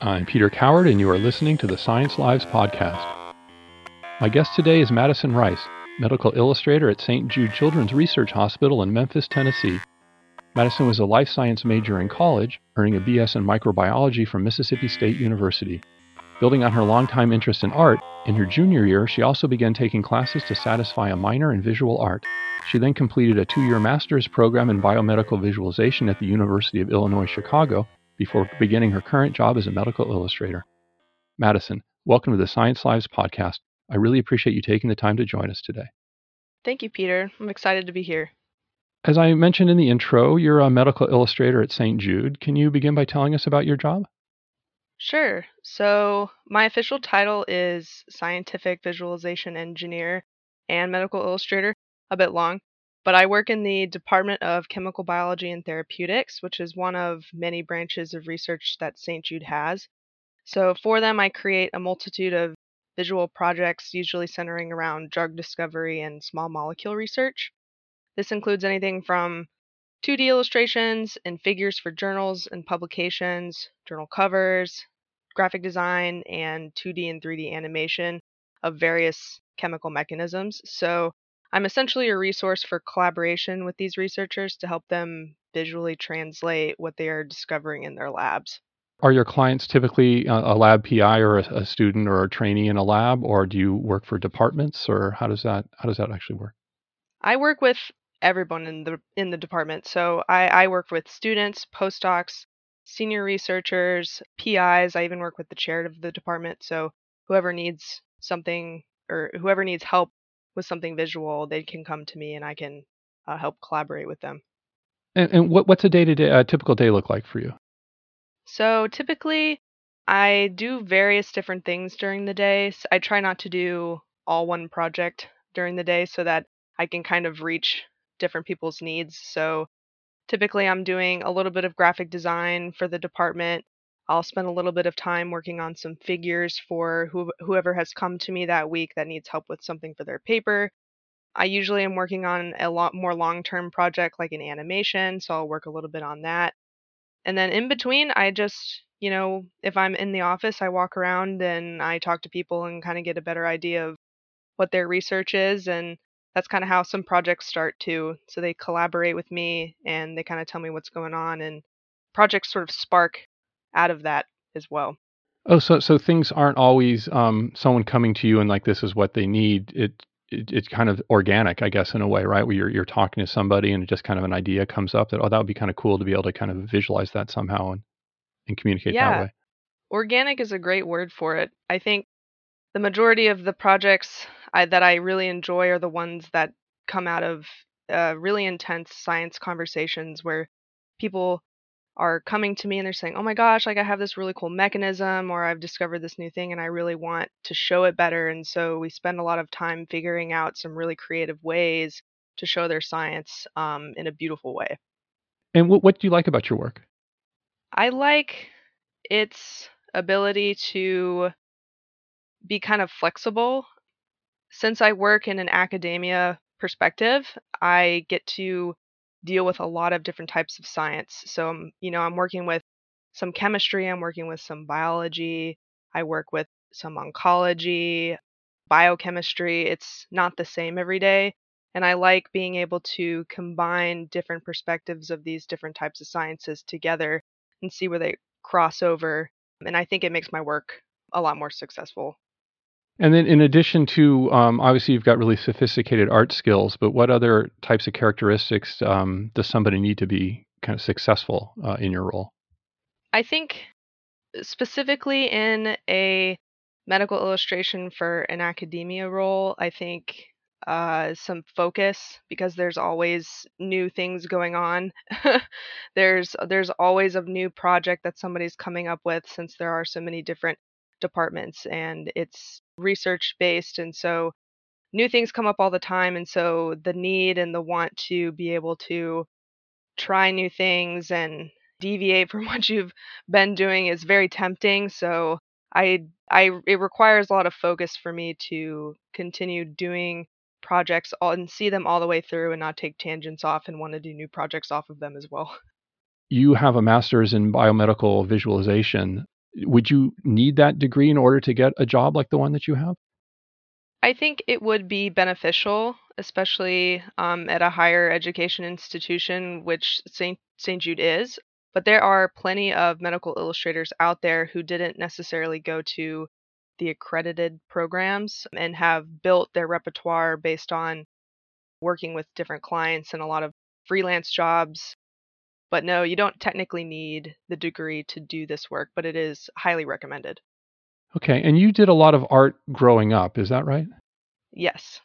I'm Peter Coward, and you are listening to the Science Lives podcast. My guest today is Madison Rice, medical illustrator at St. Jude Children's Research Hospital in Memphis, Tennessee. Madison was a life science major in college, earning a BS in microbiology from Mississippi State University. Building on her longtime interest in art, in her junior year, she also began taking classes to satisfy a minor in visual art. She then completed a two year master's program in biomedical visualization at the University of Illinois Chicago before beginning her current job as a medical illustrator. Madison, welcome to the Science Lives podcast. I really appreciate you taking the time to join us today. Thank you, Peter. I'm excited to be here. As I mentioned in the intro, you're a medical illustrator at St. Jude. Can you begin by telling us about your job? Sure. So, my official title is Scientific Visualization Engineer and Medical Illustrator, a bit long. But I work in the Department of Chemical Biology and Therapeutics, which is one of many branches of research that St. Jude has. So for them, I create a multitude of visual projects, usually centering around drug discovery and small molecule research. This includes anything from 2D illustrations and figures for journals and publications, journal covers, graphic design, and 2D and 3D animation of various chemical mechanisms. So I'm essentially a resource for collaboration with these researchers to help them visually translate what they are discovering in their labs. Are your clients typically a lab PI or a, student or a trainee in a lab, or do you work for departments, or how does that how does that actually work? I work with everyone in the in the department. So I, I work with students, postdocs, senior researchers, PIs. I even work with the chair of the department. So whoever needs something or whoever needs help with something visual, they can come to me and I can uh, help collaborate with them. And, and what, what's a day to day, typical day look like for you? So typically, I do various different things during the day. I try not to do all one project during the day so that I can kind of reach different people's needs. So typically, I'm doing a little bit of graphic design for the department. I'll spend a little bit of time working on some figures for who, whoever has come to me that week that needs help with something for their paper. I usually am working on a lot more long term project like an animation, so I'll work a little bit on that. And then in between, I just, you know, if I'm in the office, I walk around and I talk to people and kind of get a better idea of what their research is. And that's kind of how some projects start too. So they collaborate with me and they kind of tell me what's going on, and projects sort of spark out of that as well. Oh, so so things aren't always um, someone coming to you and like this is what they need. It, it it's kind of organic, I guess, in a way, right? Where you're you're talking to somebody and just kind of an idea comes up that oh that would be kind of cool to be able to kind of visualize that somehow and and communicate yeah. that way. Organic is a great word for it. I think the majority of the projects I, that I really enjoy are the ones that come out of uh, really intense science conversations where people are coming to me and they're saying, "Oh my gosh, like I have this really cool mechanism or I've discovered this new thing and I really want to show it better." And so we spend a lot of time figuring out some really creative ways to show their science um, in a beautiful way. And what what do you like about your work? I like its ability to be kind of flexible. Since I work in an academia perspective, I get to deal with a lot of different types of science. So, I'm, you know, I'm working with some chemistry, I'm working with some biology, I work with some oncology, biochemistry. It's not the same every day. And I like being able to combine different perspectives of these different types of sciences together and see where they cross over. And I think it makes my work a lot more successful. And then, in addition to um, obviously, you've got really sophisticated art skills, but what other types of characteristics um, does somebody need to be kind of successful uh, in your role? I think specifically in a medical illustration for an academia role, I think uh, some focus because there's always new things going on. there's there's always a new project that somebody's coming up with since there are so many different departments and it's research based and so new things come up all the time and so the need and the want to be able to try new things and deviate from what you've been doing is very tempting so i i it requires a lot of focus for me to continue doing projects all, and see them all the way through and not take tangents off and want to do new projects off of them as well. You have a master's in biomedical visualization. Would you need that degree in order to get a job like the one that you have? I think it would be beneficial, especially um, at a higher education institution, which St. St. Jude is. But there are plenty of medical illustrators out there who didn't necessarily go to the accredited programs and have built their repertoire based on working with different clients and a lot of freelance jobs. But no, you don't technically need the degree to do this work, but it is highly recommended. Okay, and you did a lot of art growing up, is that right? Yes.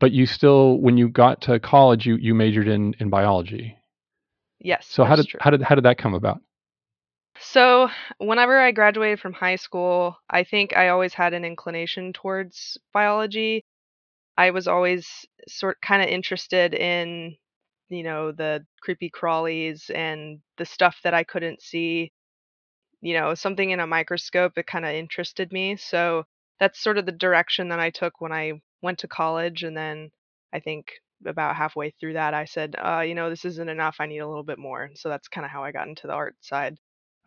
But you still, when you got to college, you, you majored in, in biology. Yes. So how did true. how did how did that come about? So, whenever I graduated from high school, I think I always had an inclination towards biology. I was always sort kind of interested in, you know, the creepy crawlies and the stuff that I couldn't see. You know, something in a microscope, it kind of interested me. So, that's sort of the direction that I took when I went to college. And then I think about halfway through that, I said, uh, you know, this isn't enough. I need a little bit more. So, that's kind of how I got into the art side.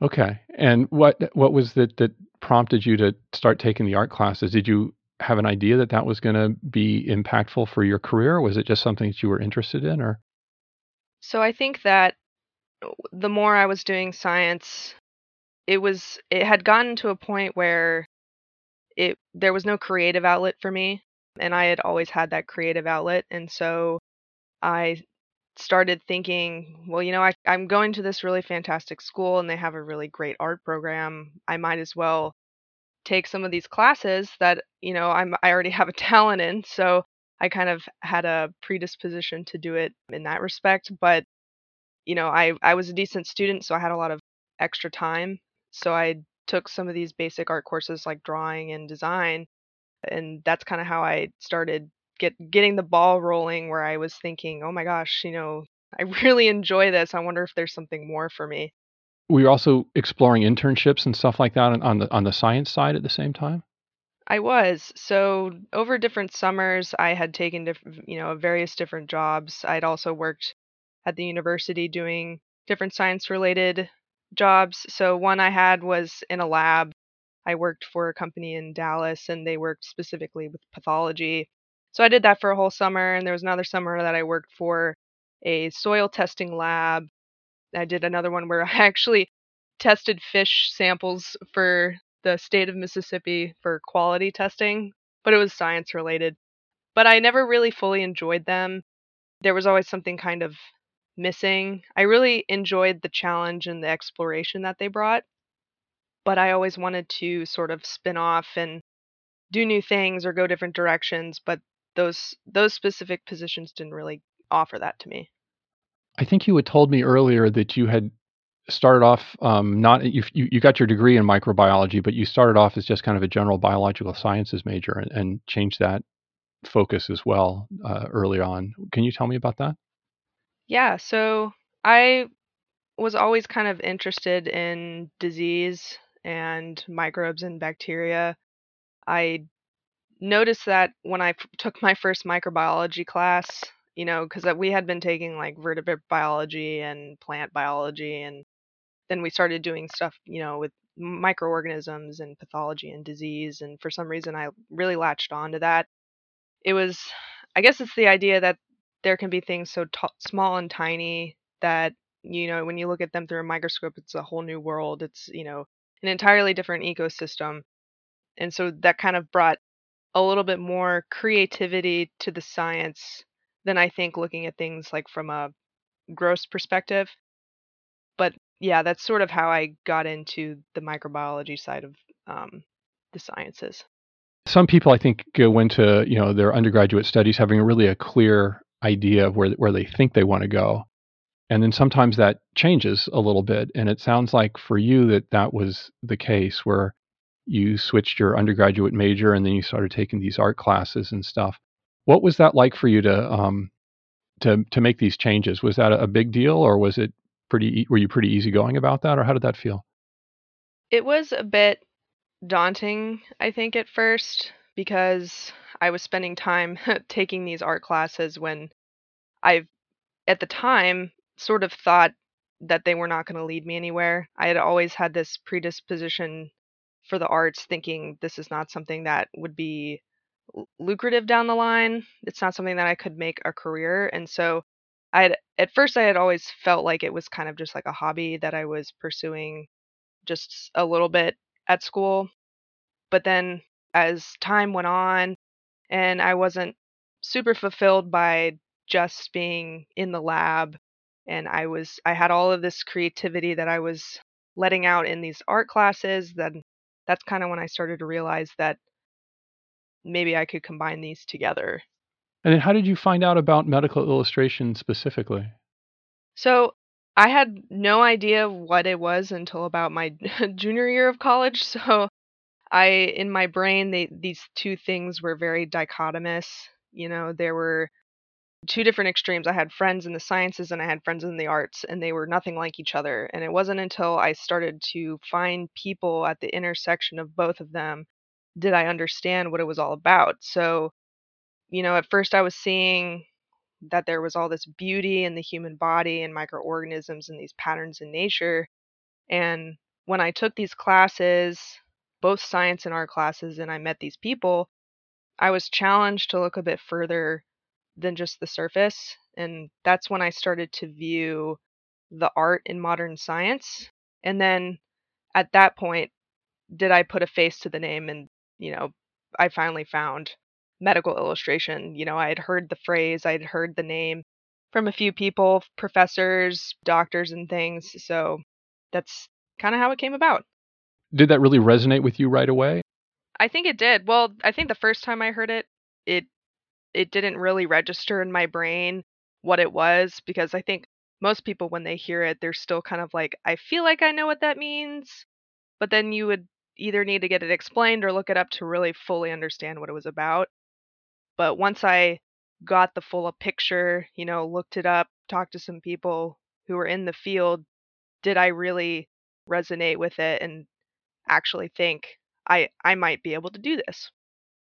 Okay. And what what was it that prompted you to start taking the art classes? Did you have an idea that that was going to be impactful for your career? Was it just something that you were interested in or So I think that uh, the more I was doing science, it was it had gotten to a point where it there was no creative outlet for me and I had always had that creative outlet and so I started thinking, well, you know, I, I'm going to this really fantastic school and they have a really great art program. I might as well take some of these classes that, you know, I'm I already have a talent in. So I kind of had a predisposition to do it in that respect. But, you know, I, I was a decent student, so I had a lot of extra time. So I took some of these basic art courses like drawing and design. And that's kind of how I started get getting the ball rolling where I was thinking, "Oh my gosh, you know, I really enjoy this. I wonder if there's something more for me." We were also exploring internships and stuff like that on, the on the science side at the same time? I was. So over different summers, I had taken diff- you know various different jobs. I'd also worked at the university doing different science related jobs. So one I had was in a lab. I worked for a company in Dallas and they worked specifically with pathology. So I did that for a whole summer and there was another summer that I worked for a soil testing lab. I did another one where I actually tested fish samples for the state of Mississippi for quality testing, but it was science related. But I never really fully enjoyed them. There was always something kind of missing. I really enjoyed the challenge and the exploration that they brought, but I always wanted to sort of spin off and do new things or go different directions, but those those specific positions didn't really offer that to me. I think you had told me earlier that you had started off um, not you, you got your degree in microbiology, but you started off as just kind of a general biological sciences major and, and changed that focus as well uh, early on. Can you tell me about that? Yeah, so I was always kind of interested in disease and microbes and bacteria. I noticed that when I f- took my first microbiology class, you know, because we had been taking like vertebrate biology and plant biology, and then we started doing stuff, you know, with microorganisms and pathology and disease. And for some reason, I really latched on to that. It was, I guess, it's the idea that there can be things so t- small and tiny that you know when you look at them through a microscope it's a whole new world it's you know an entirely different ecosystem and so that kind of brought a little bit more creativity to the science than I think looking at things like from a gross perspective. But yeah, that's sort of how I got into the microbiology side of um, the sciences. Some people, I think, go into you know their undergraduate studies having really a clear idea of where where they think they want to go, and then sometimes that changes a little bit. And it sounds like for you that that was the case, where you switched your undergraduate major and then you started taking these art classes and stuff. What was that like for you to um, to to make these changes? Was that a big deal, or was it pretty? Were you pretty easygoing about that, or how did that feel? It was a bit daunting, I think, at first because I was spending time taking these art classes when I, at the time, sort of thought that they were not going to lead me anywhere. I had always had this predisposition for the arts, thinking this is not something that would be lucrative down the line. It's not something that I could make a career. And so I at first I had always felt like it was kind of just like a hobby that I was pursuing just a little bit at school. But then as time went on and I wasn't super fulfilled by just being in the lab and I was I had all of this creativity that I was letting out in these art classes then that's kind of when I started to realize that maybe I could combine these together. And then how did you find out about medical illustration specifically? So I had no idea what it was until about my junior year of college. So I, in my brain, they, these two things were very dichotomous. You know, there were two different extremes. I had friends in the sciences and I had friends in the arts, and they were nothing like each other. And it wasn't until I started to find people at the intersection of both of them did I understand what it was all about. So, you know, at first I was seeing that there was all this beauty in the human body and microorganisms and these patterns in nature. And when I took these classes, both science and art classes, and I met these people, I was challenged to look a bit further than just the surface. And that's when I started to view the art in modern science. And then at that point, did I put a face to the name and you know, I finally found medical illustration. You know, I had heard the phrase, I had heard the name from a few people, professors, doctors, and things. So that's kind of how it came about. Did that really resonate with you right away? I think it did. Well, I think the first time I heard it, it it didn't really register in my brain what it was because I think most people when they hear it, they're still kind of like, I feel like I know what that means. But then you would either need to get it explained or look it up to really fully understand what it was about. But once I got the full picture, you know, looked it up, talked to some people who were in the field, did I really resonate with it and actually think I I might be able to do this?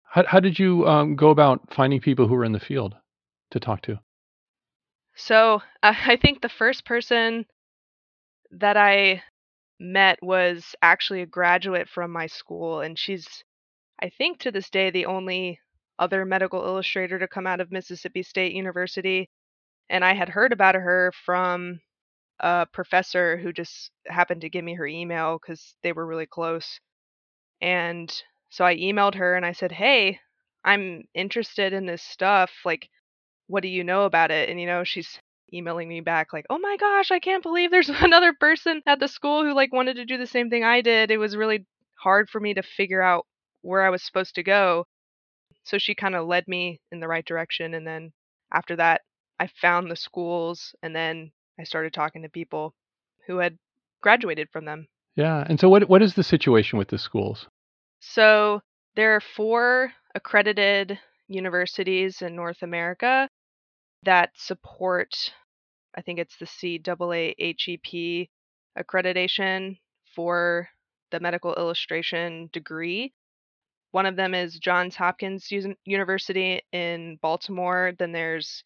How how did you um, go about finding people who were in the field to talk to? So uh, I think the first person that I met was actually a graduate from my school, and she's, I think, to this day, the only other medical illustrator to come out of Mississippi State University. And I had heard about her from a professor who just happened to give me her email because they were really close. And so I emailed her and I said, Hey, I'm interested in this stuff. Like, what do you know about it? And, you know, she's emailing me back like, "Oh my gosh, I can't believe there's another person at the school who like wanted to do the same thing I did." It was really hard for me to figure out where I was supposed to go. So she kind of led me in the right direction and then after that, I found the schools and then I started talking to people who had graduated from them. Yeah. And so what what is the situation with the schools? So there are four accredited universities in North America that support I think it's the CAAHEP accreditation for the medical illustration degree. One of them is Johns Hopkins University in Baltimore. Then there's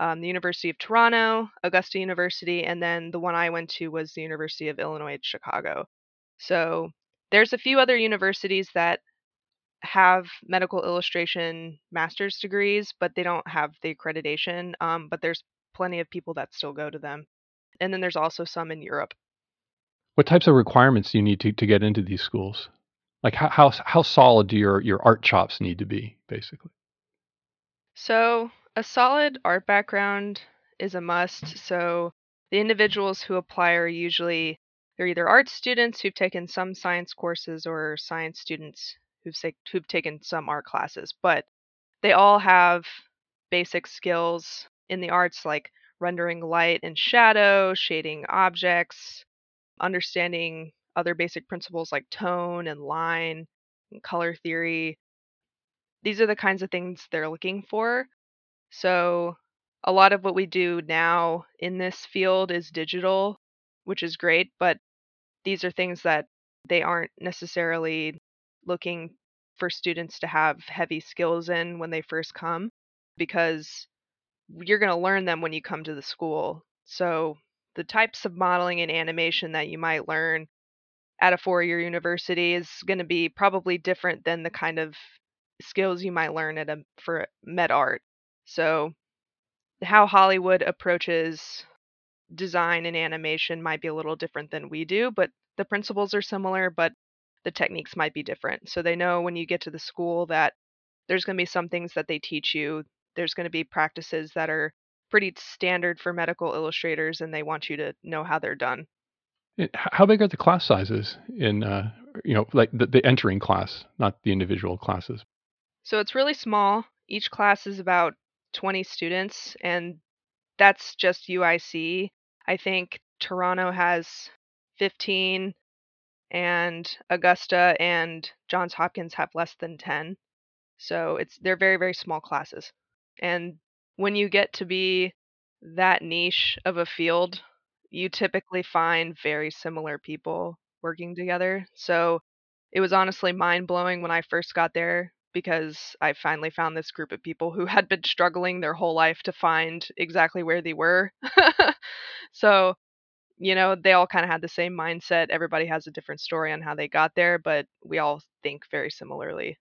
um, the University of Toronto, Augusta University, and then the one I went to was the University of Illinois at Chicago. So there's a few other universities that have medical illustration master's degrees, but they don't have the accreditation. Um, but there's plenty of people that still go to them. And then there's also some in Europe. What types of requirements do you need to, to get into these schools? Like how, how, how solid do your, your art chops need to be, basically? So a solid art background is a must. So the individuals who apply are usually they're either art students who've taken some science courses or science students who've, who've taken some art classes, but they all have basic skills in the arts like rendering light and shadow, shading objects, understanding other basic principles like tone and line and color theory. These are the kinds of things they're looking for. So, a lot of what we do now in this field is digital, which is great, but these are things that they aren't necessarily looking for students to have heavy skills in when they first come because you're going to learn them when you come to the school. So the types of modeling and animation that you might learn at a four-year university is going to be probably different than the kind of skills you might learn at a for med art. So how Hollywood approaches design and animation might be a little different than we do, but the principles are similar, but the techniques might be different. So they know when you get to the school that there's going to be some things that they teach you. There's going to be practices that are pretty standard for medical illustrators, and they want you to know how they're done. How big are the class sizes in, uh, you know, like the, the entering class, not the individual classes? So it's really small. Each class is about 20 students, and that's just UIC. I think Toronto has 15, and Augusta and Johns Hopkins have less than 10. So it's they're very very small classes. And when you get to be that niche of a field, you typically find very similar people working together. So it was honestly mind blowing when I first got there because I finally found this group of people who had been struggling their whole life to find exactly where they were. so, you know, they all kind of had the same mindset. Everybody has a different story on how they got there, but we all think very similarly.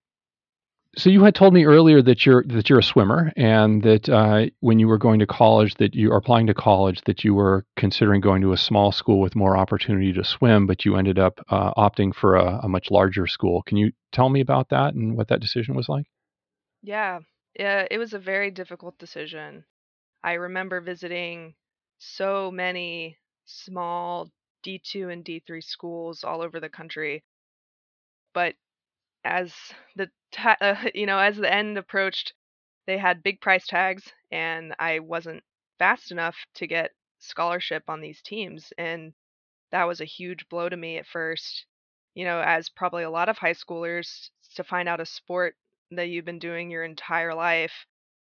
So you had told me earlier that you're that you're a swimmer, and that uh, when you were going to college, that you are applying to college, that you were considering going to a small school with more opportunity to swim, but you ended up uh, opting for a, a, much larger school. Can you tell me about that and what that decision was like? Yeah, yeah, it was a very difficult decision. I remember visiting so many small D2 and D3 schools all over the country, but as the ta- uh, you know as the end approached they had big price tags and i wasn't fast enough to get scholarship on these teams and that was a huge blow to me at first you know as probably a lot of high schoolers to find out a sport that you've been doing your entire life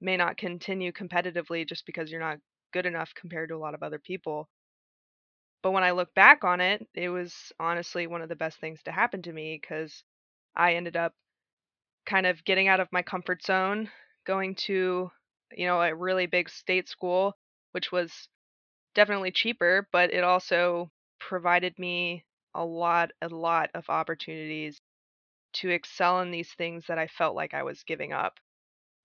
may not continue competitively just because you're not good enough compared to a lot of other people. But when i look back on it it was honestly one of the best things to happen to me because I ended up kind of getting out of my comfort zone, going to, you know, a really big state school, which was definitely cheaper, but it also provided me a lot, a lot of opportunities to excel in these things that I felt like I was giving up.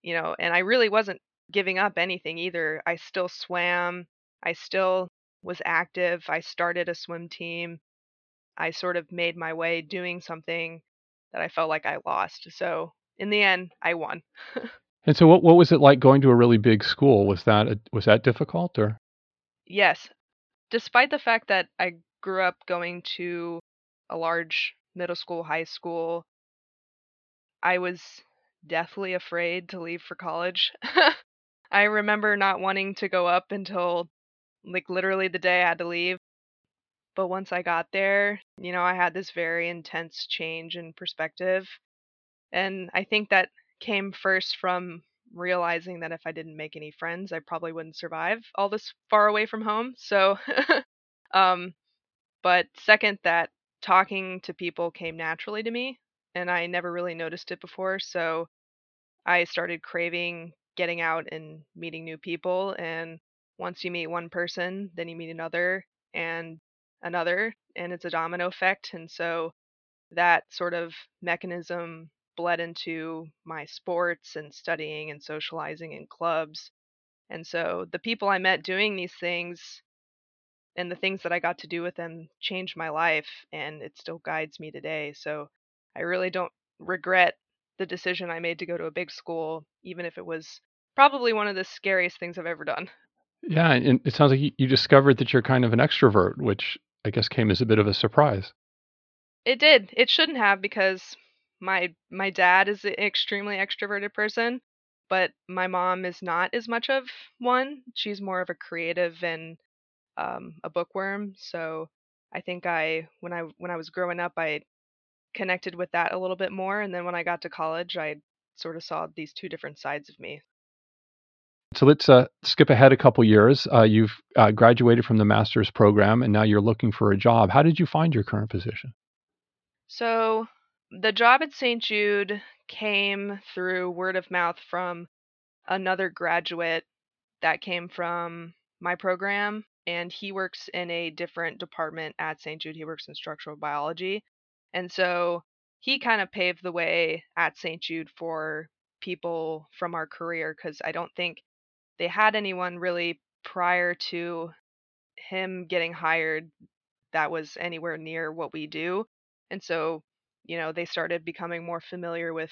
You know, and I really wasn't giving up anything either. I still swam, I still was active, I started a swim team. I sort of made my way doing something that I felt like I lost. So in the end, I won. and so, what what was it like going to a really big school? Was that a, was that difficult or? Yes, despite the fact that I grew up going to a large middle school, high school, I was deathly afraid to leave for college. I remember not wanting to go up until like literally the day I had to leave. But once I got there, you know, I had this very intense change in perspective. And I think that came first from realizing that if I didn't make any friends, I probably wouldn't survive all this far away from home. So, um, but second, that talking to people came naturally to me, and I never really noticed it before. So, I started craving getting out and meeting new people. And once you meet one person, then you meet another, and another and it's a domino effect and so that sort of mechanism bled into my sports and studying and socializing in clubs and so the people i met doing these things and the things that i got to do with them changed my life and it still guides me today so i really don't regret the decision i made to go to a big school even if it was probably one of the scariest things i've ever done. Yeah, and it sounds like you discovered that you're kind of an extrovert, which I guess came as a bit of a surprise. It did. It shouldn't have because my my dad is an extremely extroverted person, but my mom is not as much of one. She's more of a creative and um, a bookworm. So I think I when I when I was growing up, I connected with that a little bit more, and then when I got to college, I sort of saw these two different sides of me. So let's uh, skip ahead a couple years. Uh, you've uh, graduated from the master's program and now you're looking for a job. How did you find your current position? So, The job at St. Jude came through word of mouth from another graduate that came from my program, and he works in a different department at St. Jude. He works in structural biology. And so he kind of paved the way at St. Jude for people from our career because I don't think they had anyone really prior to him getting hired that was anywhere near what we do. And so, you know, they started becoming more familiar with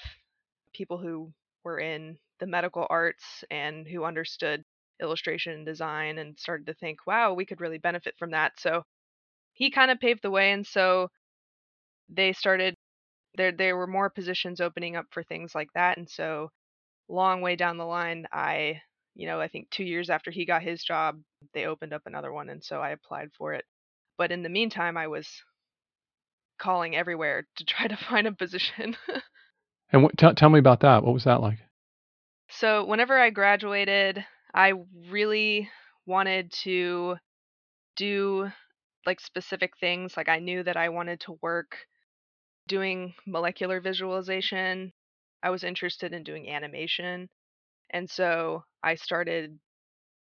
people who were in the medical arts and who understood illustration and design and started to think, wow, we could really benefit from that. So he kind of paved the way. And so they started, there, there were more positions opening up for things like that. And so, long way down the line, I, you know, I think two years after he got his job, they opened up another one. And so I applied for it. But in the meantime, I was calling everywhere to try to find a position. and what, t- tell me about that. What was that like? So, whenever I graduated, I really wanted to do like specific things. Like, I knew that I wanted to work doing molecular visualization. I was interested in doing animation. And so I started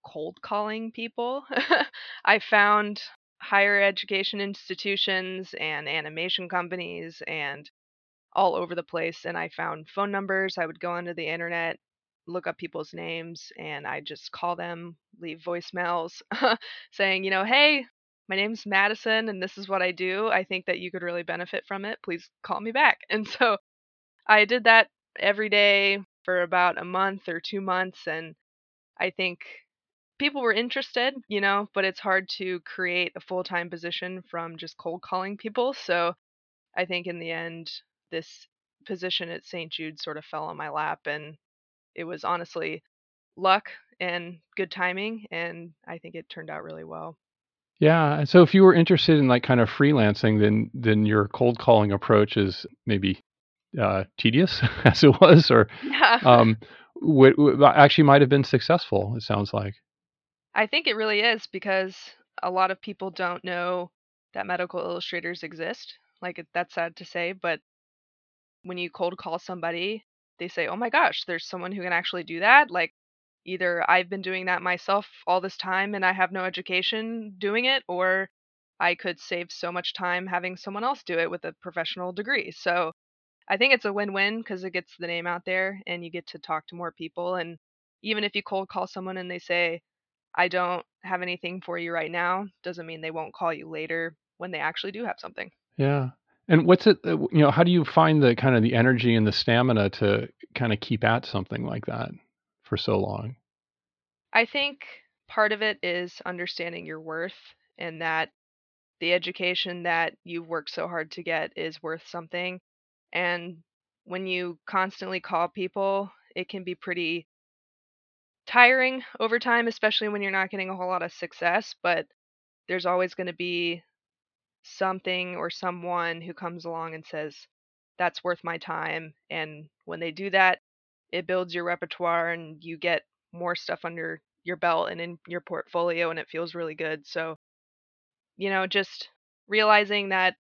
cold calling people. I found higher education institutions and animation companies and all over the place and I found phone numbers. I would go onto the internet, look up people's names and I just call them, leave voicemails saying, you know, hey, my name's Madison and this is what I do. I think that you could really benefit from it. Please call me back. And so I did that every day for about a month or 2 months and I think people were interested, you know, but it's hard to create a full time position from just cold calling people. So I think in the end, this position at St. Jude sort of fell on my lap, and it was honestly luck and good timing, and I think it turned out really well. Yeah. So if you were interested in like kind of freelancing, then then your cold calling approach is maybe uh, tedious as it was, or um, w- w- actually might have been successful. It sounds like. I think it really is because a lot of people don't know that medical illustrators exist. Like that's sad to say, but when you cold call somebody, they say, "Oh my gosh, there's someone who can actually do that." Like either I've been doing that myself all this time and I have no education doing it or I could save so much time having someone else do it with a professional degree. So I think it's a win-win because it gets the name out there and you get to talk to more people and even if you cold call someone and they say, I don't have anything for you right now doesn't mean they won't call you later when they actually do have something. Yeah. And what's it, uh, you know, how do you find the kind of the energy and the stamina to kind of keep at something like that for so long? I think part of it is understanding your worth and that the education that you've worked so hard to get is worth something. And when you constantly call people, it can be pretty tiring over time, especially when you're not getting a whole lot of success, but there's always going to be something or someone who comes along and says, that's worth my time. And when they do that, it builds your repertoire and you get more stuff under your belt and in your portfolio, and it feels really good. So, you know, just realizing that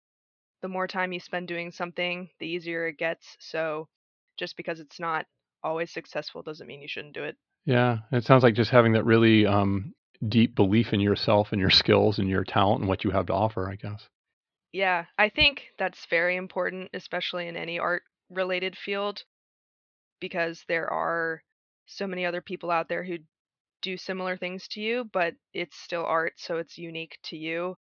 the more time you spend doing something, the easier it gets. So, just because it's not always successful doesn't mean you shouldn't do it. Yeah, it sounds like just having that really um, deep belief in yourself and your skills and your talent and what you have to offer, I guess. Yeah, I think that's very important, especially in any art related field, because there are so many other people out there who do similar things to you, but it's still art, so it's unique to you.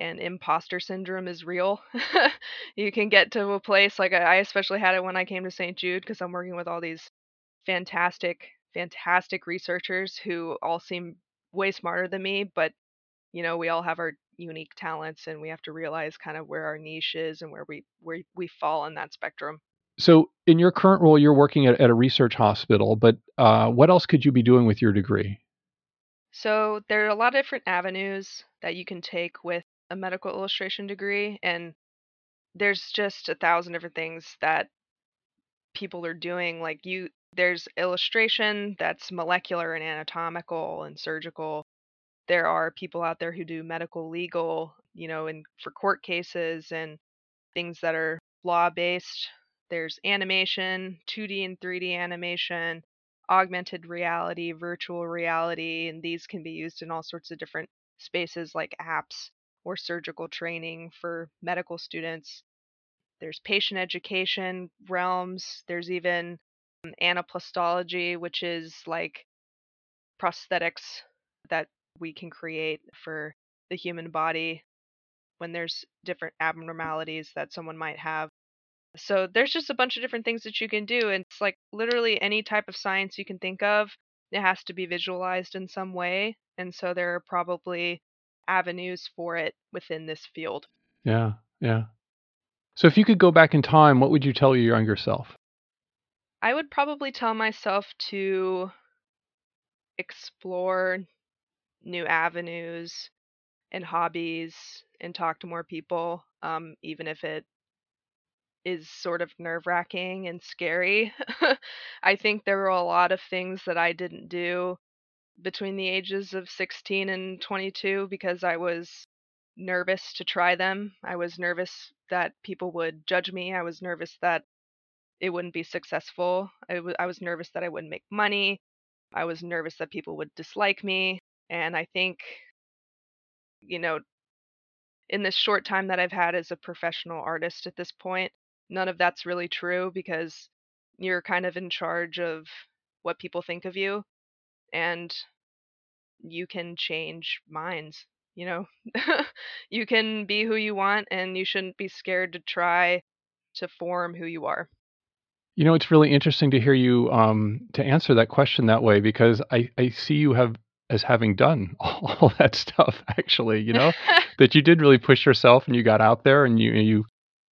And imposter syndrome is real. you can get to a place like I especially had it when I came to St. Jude because I'm working with all these fantastic fantastic researchers who all seem way smarter than me, but you know, we all have our unique talents and we have to realize kind of where our niche is and where we where we fall in that spectrum. So, in your current role, you're working at, at a research hospital, but uh, what else could you be doing with your degree? So, there are a lot of different avenues that you can take with a medical illustration degree, and there's just a thousand different things that people are doing. Like, you, there's illustration that's molecular and anatomical and surgical. There are people out there who do medical legal, you know, in for court cases and things that are law based, there's animation, 2D and 3D animation, augmented reality, virtual reality, and these can be used in all sorts of different spaces like apps or surgical training for medical students. There's patient education realms, there's even anaplastology, which is like prosthetics that we can create for the human body when there's different abnormalities that someone might have. So there's just a bunch of different things that you can do. And it's like literally any type of science you can think of, it has to be visualized in some way. And so there are probably avenues for it within this field. Yeah, yeah. So if you could go back in time, what would you tell your younger self? I would probably tell myself to explore new avenues and hobbies and talk to more people, um, even if it is sort of nerve wracking and scary. I think there were a lot of things that I didn't do between the ages of 16 and 22 because I was nervous to try them. I was nervous that people would judge me. I was nervous that it wouldn't be successful. I, w- I was nervous that I wouldn't make money. I was nervous that people would dislike me. And I think, you know, in this short time that I've had as a professional artist at this point, none of that's really true because you're kind of in charge of what people think of you and you can change minds you know you can be who you want and you shouldn't be scared to try to form who you are You know, it's really interesting to hear you um, to answer that question that way because I, I see you have as having done all, that stuff actually, you know, that you did really push yourself and you got out there and you you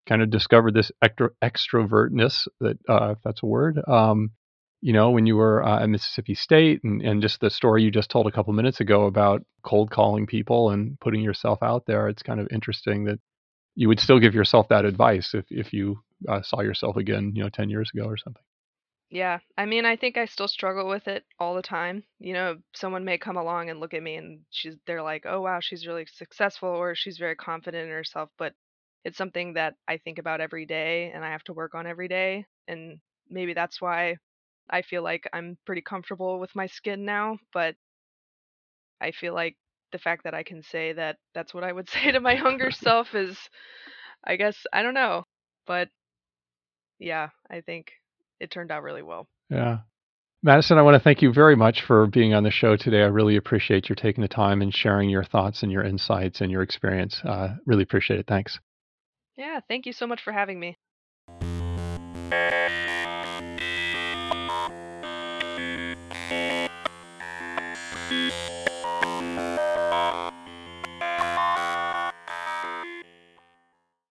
kind of discovered this extro, extrovertness that uh, if that's a word. Um, you know, when you were uh, at Mississippi State and, and just the story you just told a couple minutes ago about cold calling people and putting yourself out there, it's kind of interesting that you would still give yourself that advice if, if you uh, saw yourself again, you know, 10 years ago or something. yeah i mean i think i still struggle with it all the time you know someone may come along and look at me and she's they're like oh wow she's really successful or she's very confident in herself but it's something that i think about every day and i have to work on every day and maybe that's why I feel like I'm pretty comfortable with my skin now, but I feel like the fact that I can say that that's what I would say to my younger self is, I guess, I don't know. But yeah, I think it turned out really well. Yeah. Madison, I want to thank you very much for being on the show today. I really appreciate your taking the time and sharing your thoughts and your insights and your experience. Uh, really appreciate it. Thanks. Yeah, thank you so much for having me.